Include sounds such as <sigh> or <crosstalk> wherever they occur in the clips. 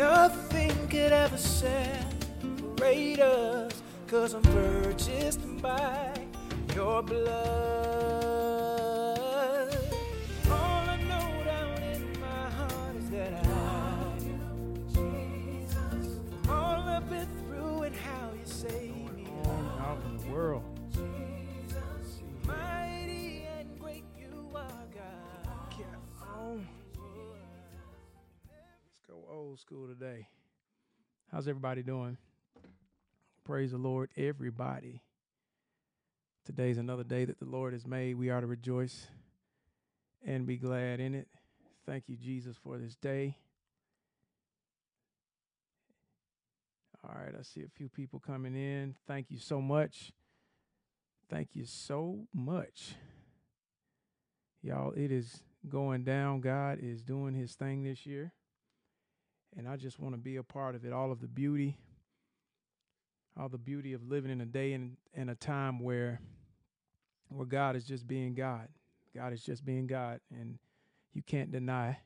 Nothing could ever separate us, cause I'm purchased by your blood. All I know down in my heart is that I, Jesus, all I've been through and how you saved me. out in the world. Jesus, mighty and great you are, God. Let's go old school today. How's everybody doing? Praise the Lord, everybody. Today's another day that the Lord has made. We are to rejoice and be glad in it. Thank you, Jesus, for this day. All right, I see a few people coming in. Thank you so much. Thank you so much. Y'all, it is going down. God is doing his thing this year. And I just want to be a part of it. All of the beauty, all the beauty of living in a day and, and a time where where God is just being God. God is just being God. And you can't deny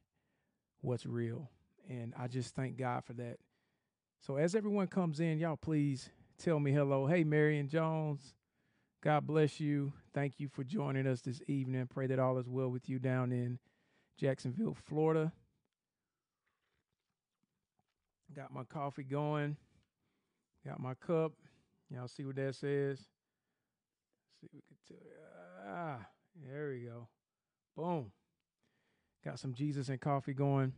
what's real. And I just thank God for that. So as everyone comes in, y'all please tell me hello. Hey, Marion Jones. God bless you. Thank you for joining us this evening. Pray that all is well with you down in Jacksonville, Florida. Got my coffee going. Got my cup. Y'all see what that says? see if we can tell. Ah, there we go. Boom. Got some Jesus and coffee going.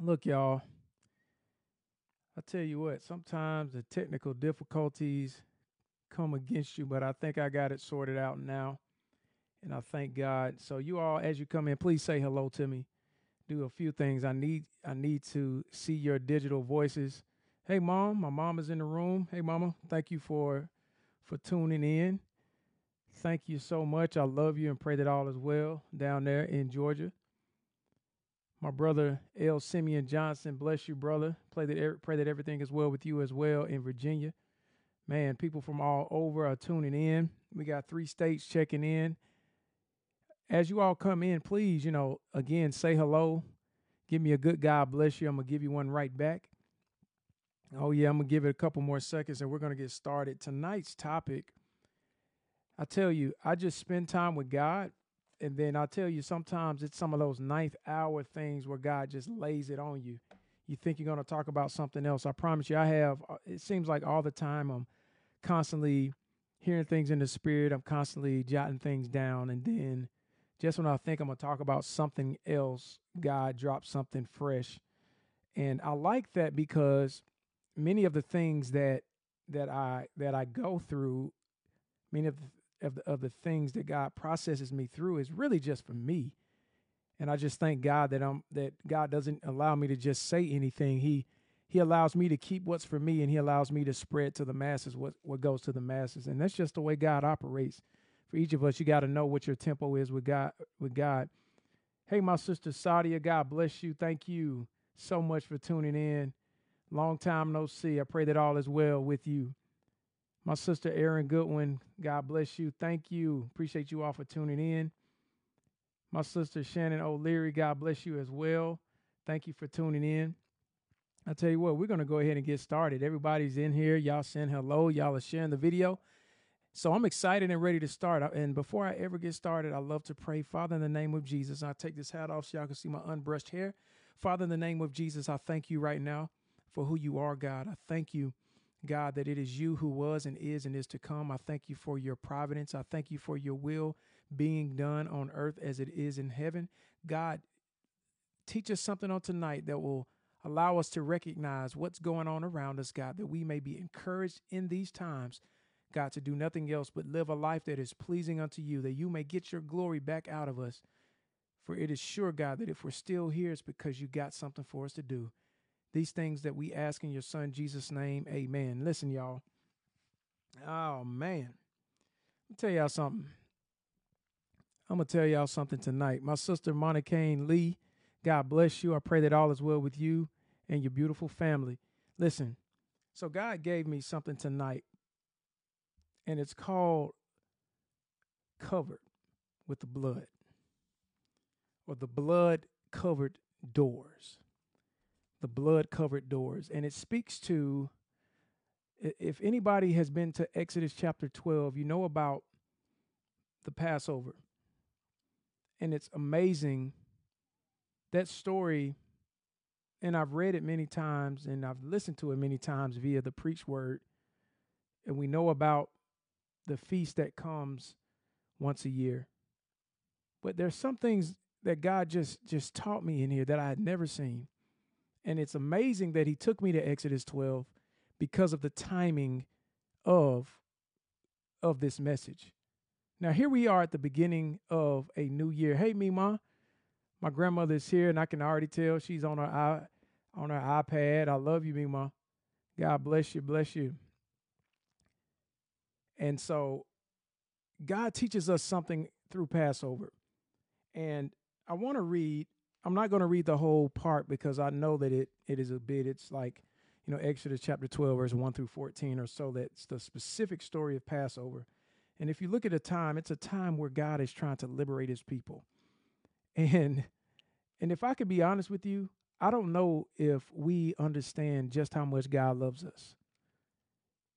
Look, y'all. I tell you what, sometimes the technical difficulties come against you, but I think I got it sorted out now. And I thank God. So you all, as you come in, please say hello to me. Do a few things. I need I need to see your digital voices. Hey mom, my mom is in the room. Hey mama, thank you for for tuning in. Thank you so much. I love you and pray that all is well down there in Georgia. My brother L. Simeon Johnson, bless you, brother. Pray that er- pray that everything is well with you as well in Virginia. Man, people from all over are tuning in. We got three states checking in. As you all come in, please, you know, again, say hello. Give me a good God bless you. I'm going to give you one right back. Oh, yeah, I'm going to give it a couple more seconds and we're going to get started. Tonight's topic, I tell you, I just spend time with God. And then I tell you, sometimes it's some of those ninth hour things where God just lays it on you. You think you're going to talk about something else. I promise you, I have, uh, it seems like all the time I'm constantly hearing things in the spirit. I'm constantly jotting things down. And then just when I think I'm going to talk about something else, God drops something fresh. And I like that because many of the things that that I that I go through, many of the, of the, of the things that God processes me through is really just for me. And I just thank God that I'm that God doesn't allow me to just say anything. He he allows me to keep what's for me and he allows me to spread to the masses what, what goes to the masses. And that's just the way God operates. For each of us, you got to know what your tempo is with God with God. Hey, my sister Sadia, God bless you. Thank you so much for tuning in. Long time no see. I pray that all is well with you. My sister Erin Goodwin, God bless you. Thank you. Appreciate you all for tuning in. My sister Shannon O'Leary, God bless you as well. Thank you for tuning in. I tell you what, we're going to go ahead and get started. Everybody's in here. Y'all saying hello. Y'all are sharing the video. So I'm excited and ready to start. And before I ever get started, I love to pray. Father, in the name of Jesus, I take this hat off so y'all can see my unbrushed hair. Father, in the name of Jesus, I thank you right now for who you are, God. I thank you, God, that it is you who was and is and is to come. I thank you for your providence. I thank you for your will being done on earth as it is in heaven. God, teach us something on tonight that will allow us to recognize what's going on around us, God, that we may be encouraged in these times, God, to do nothing else but live a life that is pleasing unto you, that you may get your glory back out of us. For it is sure, God, that if we're still here, it's because you got something for us to do. These things that we ask in your son Jesus' name, amen. Listen, y'all. Oh man. Let me tell y'all something. I'm gonna tell y'all something tonight. My sister Monica Lee, God bless you. I pray that all is well with you and your beautiful family. Listen, so God gave me something tonight, and it's called covered with the blood or the blood covered doors the blood covered doors. And it speaks to, if anybody has been to Exodus chapter 12, you know about the Passover. And it's amazing that story. And I've read it many times and I've listened to it many times via the preach word. And we know about the feast that comes once a year. But there's some things that God just just taught me in here that I had never seen. And it's amazing that he took me to Exodus 12 because of the timing of of this message. Now here we are at the beginning of a new year. Hey Mima, my grandmother is here and I can already tell she's on her i on her iPad. I love you, Mima. God bless you, bless you. And so God teaches us something through Passover. And I want to read, I'm not going to read the whole part because I know that it it is a bit, it's like, you know, Exodus chapter 12, verse 1 through 14 or so. That's the specific story of Passover. And if you look at a time, it's a time where God is trying to liberate his people. <laughs> And and if I could be honest with you, I don't know if we understand just how much God loves us.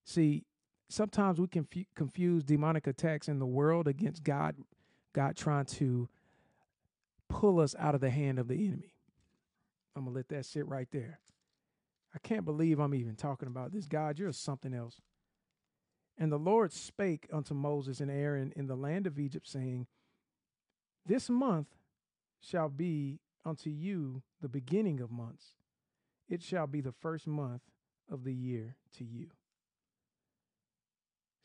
See, sometimes we can confuse demonic attacks in the world against God, God trying to pull us out of the hand of the enemy. I'm to let that sit right there. I can't believe I'm even talking about this. God, you're something else. And the Lord spake unto Moses and Aaron in the land of Egypt, saying, This month shall be unto you the beginning of months. It shall be the first month of the year to you.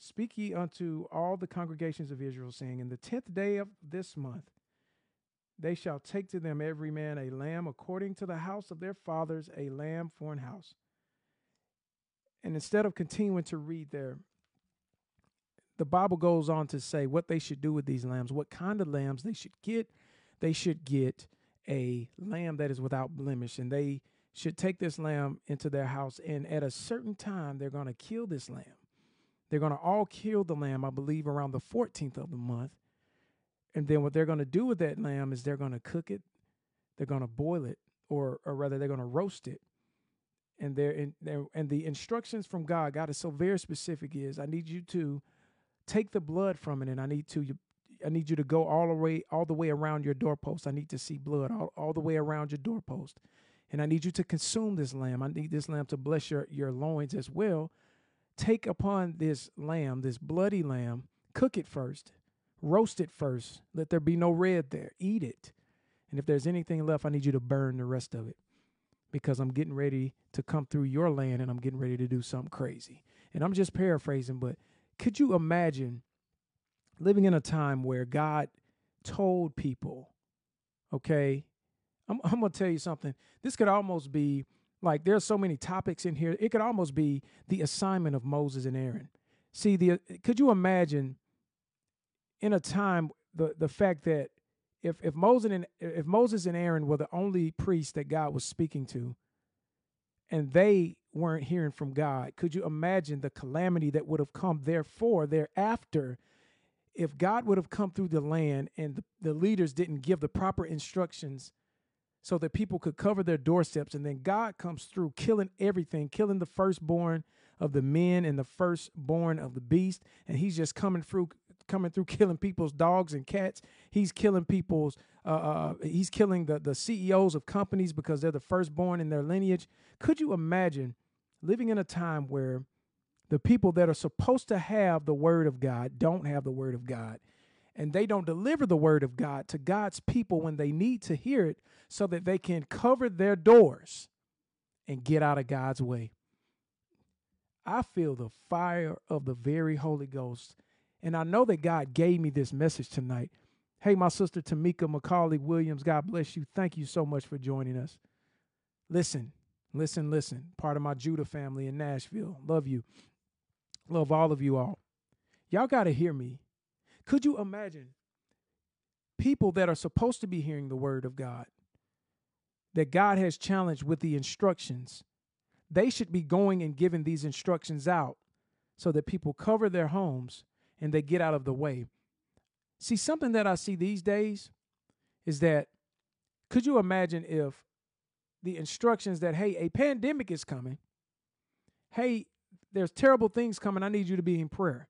Speak ye unto all the congregations of Israel, saying, In the tenth day of this month they shall take to them every man a lamb according to the house of their fathers, a lamb for an house. And instead of continuing to read there, the Bible goes on to say what they should do with these lambs, what kind of lambs they should get. They should get a lamb that is without blemish, and they should take this lamb into their house. And at a certain time, they're going to kill this lamb. They're going to all kill the lamb, I believe, around the 14th of the month. And then what they're going to do with that lamb is they're going to cook it, they're going to boil it, or or rather they're going to roast it. And they're in there and the instructions from God, God is so very specific is I need you to take the blood from it and I need to I need you to go all the way all the way around your doorpost. I need to see blood all, all the way around your doorpost. And I need you to consume this lamb. I need this lamb to bless your, your loins as well take upon this lamb, this bloody lamb, cook it first, roast it first. Let there be no red there. Eat it. And if there's anything left, I need you to burn the rest of it because I'm getting ready to come through your land and I'm getting ready to do something crazy. And I'm just paraphrasing, but could you imagine living in a time where God told people, okay, I'm, I'm going to tell you something. This could almost be like there's so many topics in here. It could almost be the assignment of Moses and Aaron. See, the could you imagine in a time the the fact that if if Moses and if Moses and Aaron were the only priests that God was speaking to, and they weren't hearing from God, could you imagine the calamity that would have come therefore thereafter if God would have come through the land and the, the leaders didn't give the proper instructions so that people could cover their doorsteps. And then God comes through, killing everything, killing the firstborn of the men and the firstborn of the beast. And he's just coming through, coming through, <laughs> killing people's dogs and cats. He's killing people's, uh, uh, he's killing the, the CEOs of companies because they're the firstborn in their lineage. Could you imagine living in a time where the people that are supposed to have the word of God don't have the word of God? And they don't deliver the word of God to God's people when they need to hear it so that they can cover their doors and get out of God's way. I feel the fire of the very Holy Ghost. And I know that God gave me this message tonight. Hey, my sister Tamika McCauley Williams, God bless you. Thank you so much for joining us. Listen, listen, listen. Part of my Judah family in Nashville. Love you. Love all of you all. Y'all got to hear me. Could you imagine people that are supposed to be hearing the word of God, that God has challenged with the instructions? They should be going and giving these instructions out so that people cover their homes and they get out of the way. See, something that I see these days is that could you imagine if the instructions that hey, a pandemic is coming. Hey, there's terrible things coming. I need you to be in prayer.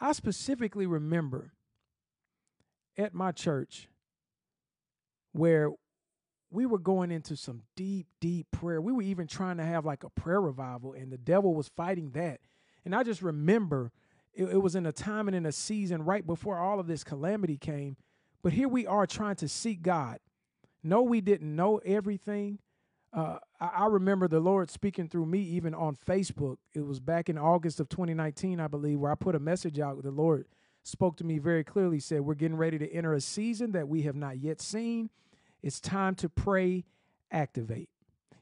I specifically remember at my church where we were going into some deep, deep prayer. We were even trying to have like a prayer revival, and the devil was fighting that. And I just remember it, it, was in a time and in a season right before all of this calamity came. But here we are trying to seek God. No, we didn't know everything. Uh, I remember the Lord speaking through me even on Facebook. It was back in August of 2019, I believe, where I put a message out. The Lord spoke to me very clearly, said, We're getting ready to enter a season that we have not yet seen. It's time to pray, activate.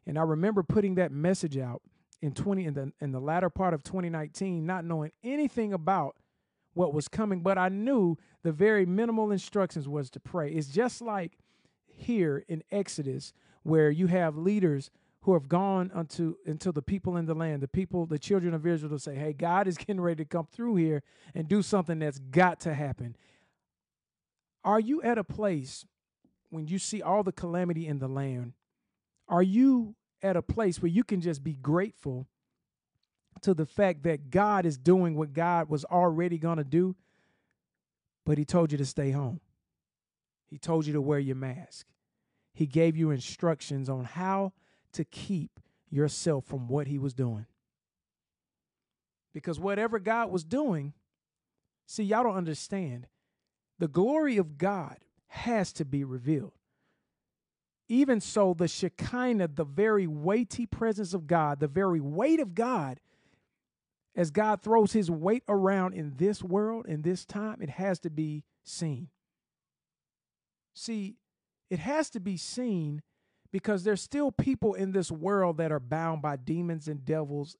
And I remember putting that message out in 20 in the in the latter part of 2019, not knowing anything about what was coming, but I knew the very minimal instructions was to pray. It's just like here in Exodus, where you have leaders who have gone unto until the people in the land, the people, the children of Israel to say, Hey, God is <laughs> getting ready to come through here and do something that's got to happen. Are you at a place when you see all the calamity in the land? Are you at a place where you can just be grateful to the fact that God is doing what God was already going to do, but He told you to stay home? He told you to wear your mask. He gave you instructions on how to keep yourself from what he was doing. Because whatever God was doing, see, y'all don't understand. The glory of God has to be revealed. Even so, the Shekinah, the very weighty presence of God, the very weight of God, as God throws his weight around in this world, in this time, it has to be seen. See, it has to be seen because there's still people in this world that are bound by demons and devils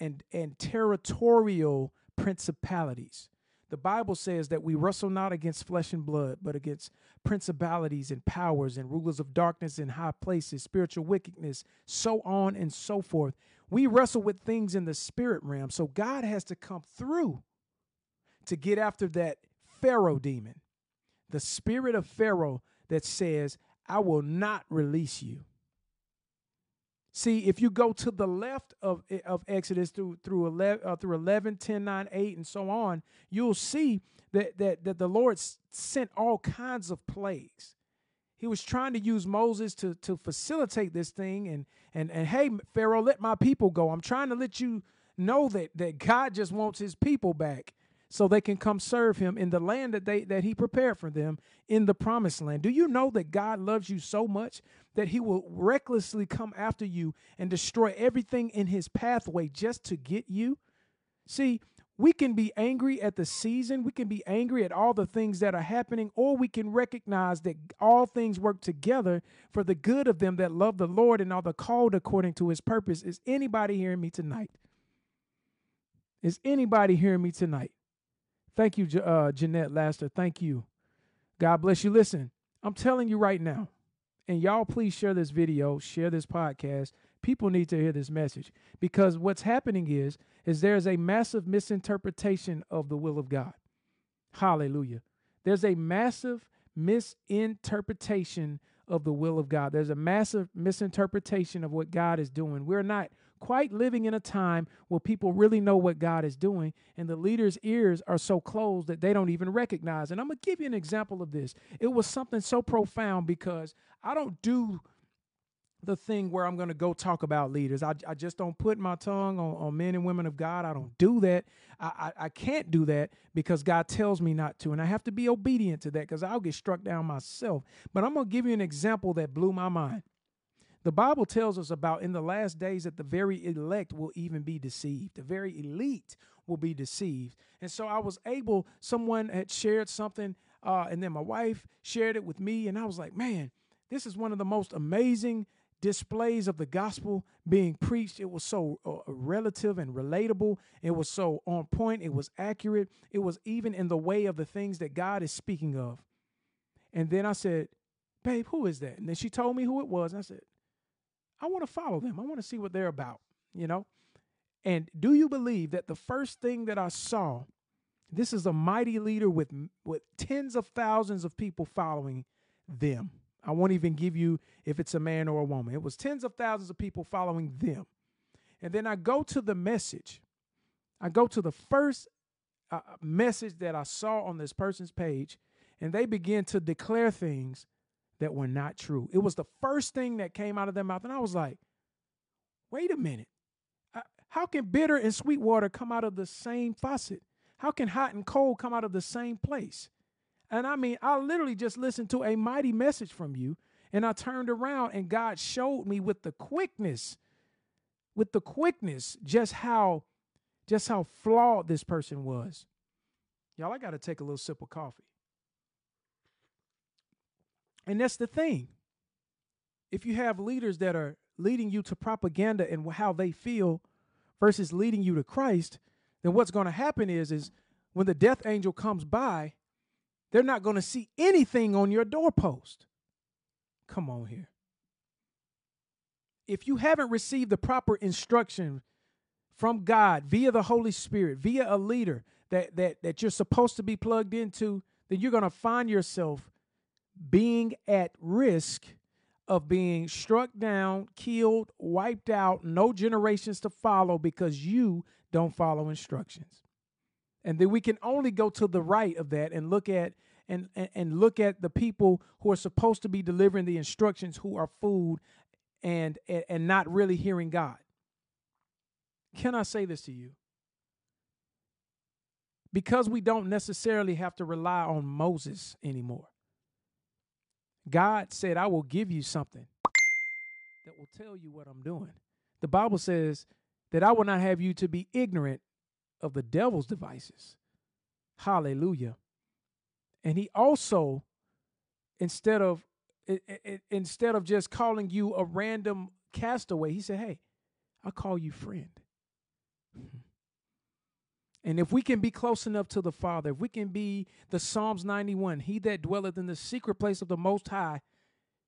and and territorial principalities. The Bible says that we wrestle not against flesh and blood, but against principalities and powers and rulers of darkness in high places, spiritual wickedness, so on and so forth. We wrestle with things in the spirit realm. So God has to come through to get after that Pharaoh demon. The spirit of Pharaoh that says, I will not release you. See, if you go to the left of, of Exodus through through 11, uh, through 11, 10, 9, 8, and so on, you'll see that, that, that the Lord sent all kinds of plagues. He was trying to use Moses to, to facilitate this thing and, and, and hey, Pharaoh, let my people go. I'm trying to let you know that, that God just wants his people back so they can come serve him in the land that they that he prepared for them in the promised land. Do you know that God loves you so much that he will recklessly come after you and destroy everything in his pathway just to get you? See, we can be angry at the season, we can be angry at all the things that are happening, or we can recognize that all things work together for the good of them that love the Lord and are the called according to his purpose. Is anybody hearing me tonight? Is anybody hearing me tonight? Thank you, uh, Jeanette Laster. Thank you. God bless you. Listen, I'm telling you right now, and y'all please share this video, share this podcast. People need to hear this message because what's happening is is there's a massive misinterpretation of the will of God. Hallelujah. There's a massive misinterpretation of the will of God. There's a massive misinterpretation of what God is doing. We're not quite living in a time where people really know what God is doing, and the leaders' ears are so closed that they don't even recognize. And I'm going to give you an example of this. It was something so profound because I don't do the thing where I'm going to go talk about leaders. I, I just don't put my tongue on, on men and women of God. I don't do that. I, I, I can't do that because God tells me not to. And I have to be obedient to that because I'll get struck down myself. But I'm going to give you an example that blew my mind. The Bible tells us about in the last days that the very elect will even be deceived. The very elite will be deceived. And so I was able, someone had shared something, uh, and then my wife shared it with me. And I was like, man, this is one of the most amazing displays of the gospel being preached. It was so uh, relative and relatable. It was so on point. It was accurate. It was even in the way of the things that God is speaking of. And then I said, babe, who is that? And then she told me who it was. And I said, I want to follow them. I want to see what they're about, you know? And do you believe that the first thing that I saw, this is a mighty leader with with tens of thousands of people following them. I won't even give you if it's a man or a woman. It was tens of thousands of people following them. And then I go to the message. I go to the first uh, message that I saw on this person's page, and they begin to declare things that were not true. It was the first thing that came out of their mouth. And I was like, wait a minute. How can bitter and sweet water come out of the same faucet? How can hot and cold come out of the same place? And I mean, I literally just listened to a mighty message from you, and I turned around and God showed me with the quickness, with the quickness, just how, just how flawed this person was. Y'all, I got to take a little sip of coffee. And that's the thing. If you have leaders that are leading you to propaganda and how they feel versus leading you to Christ, then what's going to happen is is when the death angel comes by, they're not going to see anything on your doorpost. Come on here. If you haven't received the proper instruction from God via the Holy Spirit, via a leader that that that you're supposed to be plugged into, then you're going to find yourself being at risk of being struck down, killed, wiped out, no generations to follow because you don't follow instructions. And then we can only go to the right of that and look at and, and, look at the people who are supposed to be delivering the instructions who are food and, and and not really hearing God. Can I say this to you? Because we don't necessarily have to rely on Moses anymore. God said, I will give you something that will tell you what I'm doing. The Bible says that I will not have you to be ignorant of the devil's devices. Hallelujah. And he also, instead of instead of just calling you a random castaway, he said, Hey, I'll call you friend. <laughs> And if we can be close enough to the Father, if we can be the Psalms 91, he that dwelleth in the secret place of the Most High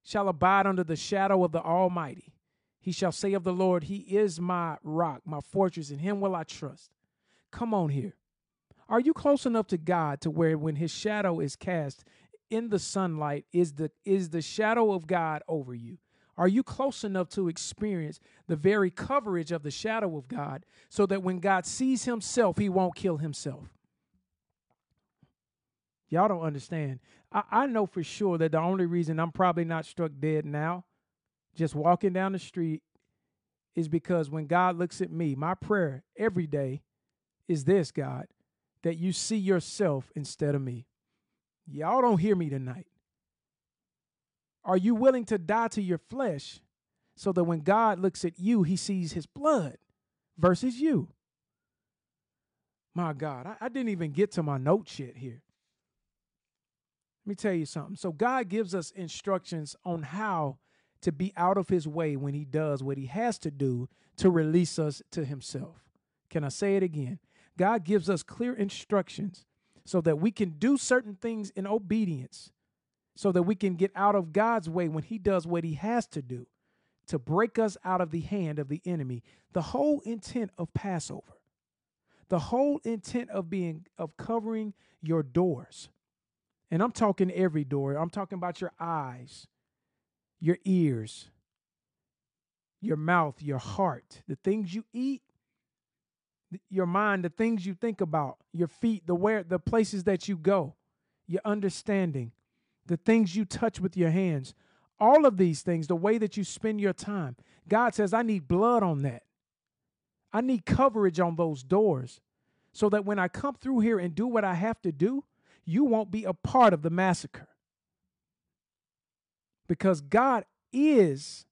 shall abide under the shadow of the Almighty. He shall say of the Lord, He is my rock, my fortress, in Him will I trust. Come on here. Are you close enough to God to where when His shadow is cast in the sunlight, is the is the shadow of God over you? Are you close enough to experience the very coverage of the shadow of God so that when God sees himself, he won't kill himself? Y'all don't understand. I, I know for sure that the only reason I'm probably not struck dead now, just walking down the street, is because when God looks at me, my prayer every day is this God, that you see yourself instead of me. Y'all don't hear me tonight. Are you willing to die to your flesh so that when God looks at you, he sees his blood versus you? My God, I, I didn't even get to my notes yet here. Let me tell you something. So, God gives us instructions on how to be out of his way when he does what he has to do to release us to himself. Can I say it again? God gives us clear instructions so that we can do certain things in obedience so that we can get out of God's way when He does what He has to do to break us out of the hand of the enemy. The whole intent of Passover, the whole intent of being, of covering your doors. And I'm talking every door, I'm talking about your eyes, your ears, your mouth, your heart, the things you eat, your mind, the things you think about, your feet, the where the places that you go, your understanding, the things you touch with your hands, all of these things, the way that you spend your time. God says, I need blood on that. I need coverage on those doors so that when I come through here and do what I have to do, you won't be a part of the massacre. Because God is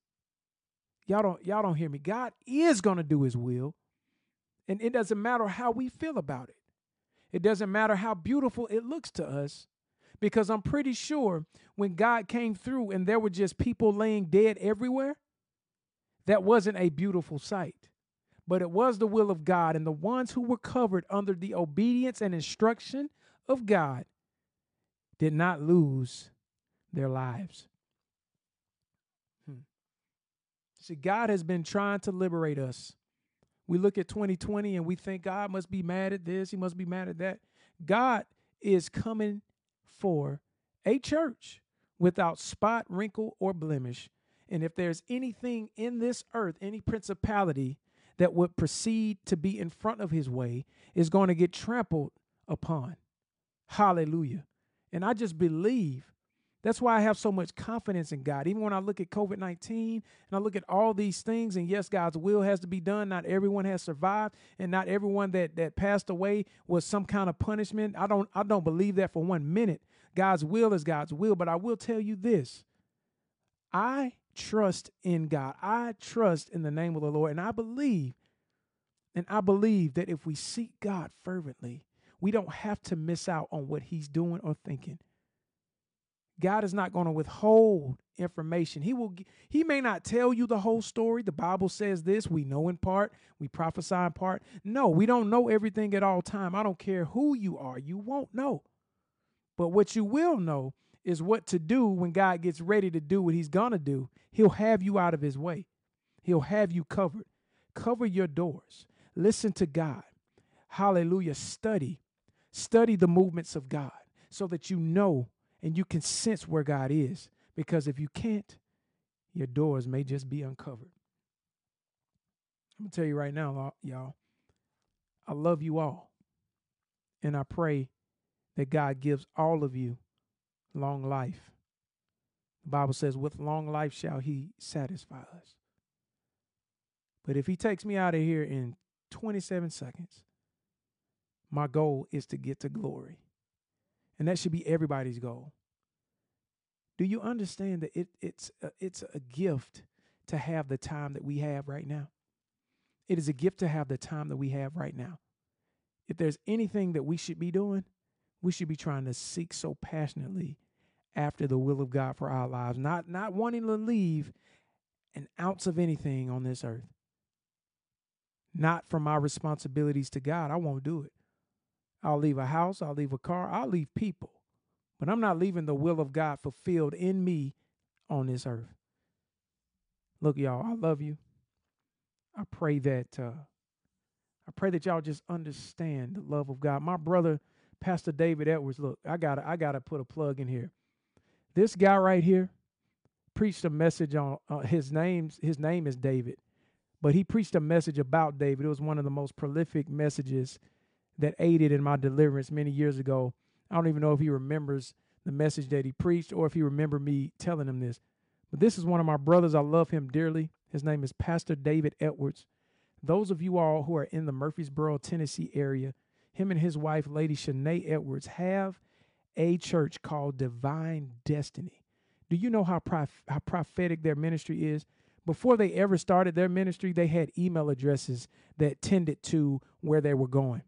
y'all don't y'all don't hear me. God is going to do his will. And it doesn't matter how we feel about it. It doesn't matter how beautiful it looks to us because I'm pretty sure when God came through and there were just people laying dead everywhere, that wasn't a beautiful sight. But it was the will of God, and the ones who were covered under the obedience and instruction of God did not lose their lives. Hmm. See, God has been trying to liberate us. We look at 2020 and we think God must be mad at this, he must be mad at that. God is coming for a church without spot, wrinkle, or blemish. And if there's anything in this earth, any principality that would proceed to be in front of his way, is going to get trampled upon. Hallelujah. And I just believe that's why I have so much confidence in God. Even when I look at COVID 19 and I look at all these things, and yes, God's will has to be done. Not everyone has survived, and not everyone that, that passed away was some kind of punishment. I don't I don't believe that for one minute. God's will is God's will, but I will tell you this. I trust in God. I trust in the name of the Lord, and I believe, and I believe that if we seek God fervently, we don't have to miss out on what He's doing or thinking. God is not going to withhold information. He will he may not tell you the whole story. The Bible says this, we know in part, we prophesy in part. No, we don't know everything at all time. I don't care who you are. You won't know. But what you will know is what to do when God gets ready to do what he's going to do. He'll have you out of his way. He'll have you covered. Cover your doors. Listen to God. Hallelujah. Study. Study the movements of God so that you know and you can sense where God is. Because if you can't, your doors may just be uncovered. I'm going to tell you right now, y'all, I love you all. And I pray that God gives all of you long life. The Bible says, with long life shall he satisfy us. But if he takes me out of here in 27 seconds, my goal is to get to glory. And that should be everybody's goal. Do you understand that it, it's, a, it's a gift to have the time that we have right now? It is a gift to have the time that we have right now. If there's anything that we should be doing, we should be trying to seek so passionately after the will of God for our lives, not not wanting to leave an ounce of anything on this earth. Not from my responsibilities to God. I won't do it. I'll leave a house, I'll leave a car, I'll leave people. But I'm not leaving the will of God fulfilled in me on this earth. Look, y'all, I love you. I pray that uh, I pray that y'all just understand the love of God. My brother, Pastor David Edwards, look, I gotta I gotta put a plug in here. This guy right here preached a message on uh, his name's his name is David, but he preached a message about David. It was one of the most prolific messages that aided in my deliverance many years ago. I don't even know if he remembers the message that he preached or if he remember me telling him this. But this is one of my brothers. I love him dearly. His name is Pastor David Edwards. Those of you all who are in the Murfreesboro, Tennessee area, him and his wife, Lady Shanae Edwards, have a church called Divine Destiny. Do you know how, prof- how prophetic their ministry is? Before they ever started their ministry, they had email addresses that tended to where they were going.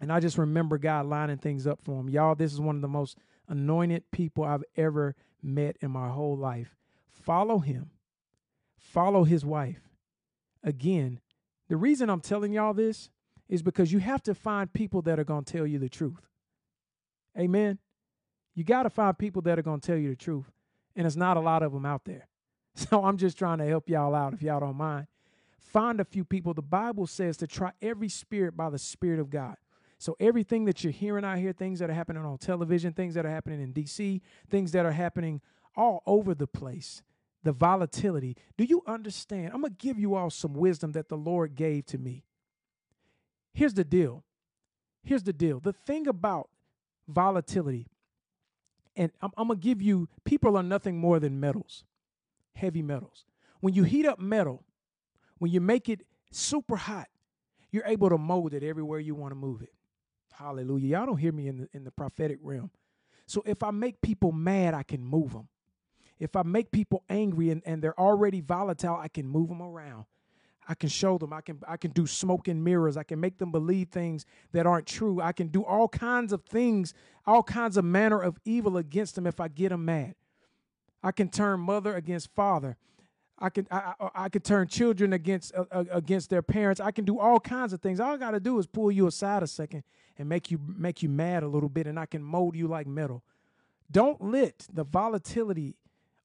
And I just remember God lining things up for them. Y'all, this is one of the most anointed people I've ever met in my whole life. Follow him, follow his wife. Again, the reason I'm telling y'all this is because you have to find people that are going to tell you the truth. Amen. You got to find people that are going to tell you the truth. And there's not a lot of them out there. <laughs> So I'm just trying to help y'all out if y'all don't mind. Find a few people. The Bible says to try every spirit by the Spirit of God. So everything that you're hearing out here, things that are happening on television, things that are happening in DC, things that are happening all over the place, the volatility. Do you understand? I'm going to give you all some wisdom that the Lord gave to me. Here's the deal. Here's the deal. The thing about volatility. And I'm, I'm going to give you people are nothing more than metals, heavy metals. When you heat up metal, when you make it super hot, you're able to mold it everywhere you want to move it. Hallelujah. Y'all don't hear me in the, in the prophetic realm. So if I make people mad, I can move them. If I make people angry and, and they're already volatile, I can move them around. I can show them. I can I can do smoke and mirrors. I can make them believe things that aren't true. I can do all kinds of things, all kinds of manner of evil against them if I get them mad. I can turn mother against father. I can I, I, I can turn children against uh, against their parents. I can do all kinds of things. All I got to do is pull you aside a second and make you make you mad a little bit, and I can mold you like metal. Don't let the volatility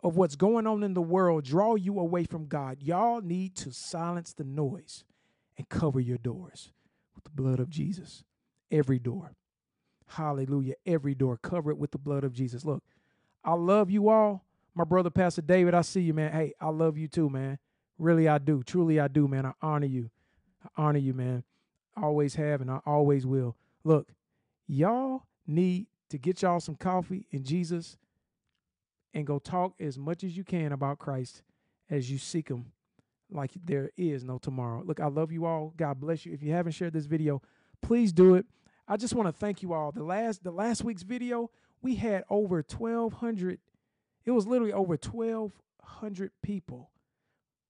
of what's going on in the world draw you away from God, y'all need to silence the noise and cover your doors with the blood of Jesus. Every door. Hallelujah. Every door. Cover it with the blood of Jesus. Look, I love you all. My brother, Pastor David, I see you, man. Hey, I love you too, man. Really, I do. Truly, I do, man. I honor you. I honor you, man. always have and I always will. Look, y'all need to get y'all some coffee in Jesus and go talk as much as you can about Christ as you seek him like there is no tomorrow. Look, I love you all. God bless you. If you haven't shared this video, please do it. I just want to thank you all. The last the last week's video, we had over 1200 it was literally over 1200 people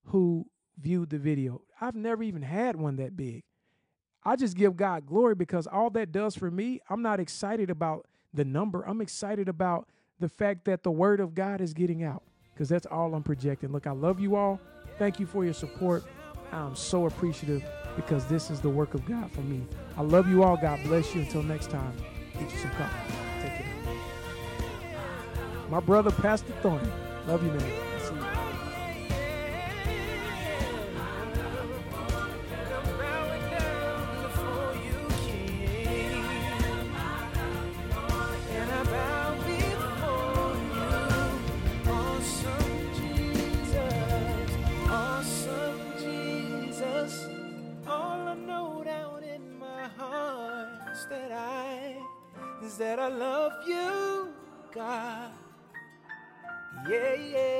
who viewed the video. I've never even had one that big. I just give God glory because all that does for me, I'm not excited about the number. I'm excited about the fact that the word of God is getting out because that's all I'm projecting. Look, I love you all. Thank you for your support. I'm so appreciative because this is the work of God for me. I love you all. God bless you. Until next time, get you some coffee. Take care. My brother, Pastor Thorny. Love you, man. I love you, God. Yeah, yeah.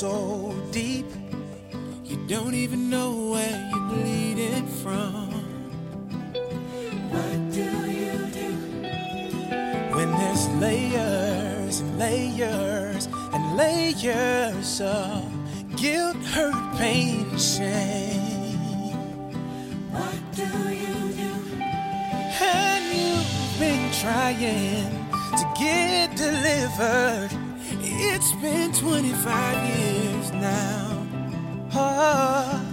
So deep, you don't even know where you're bleeding from. What do you do when there's layers and layers and layers of guilt, hurt, pain, and shame? What do you do? and you've been trying to get delivered. Been 25 years now. Oh,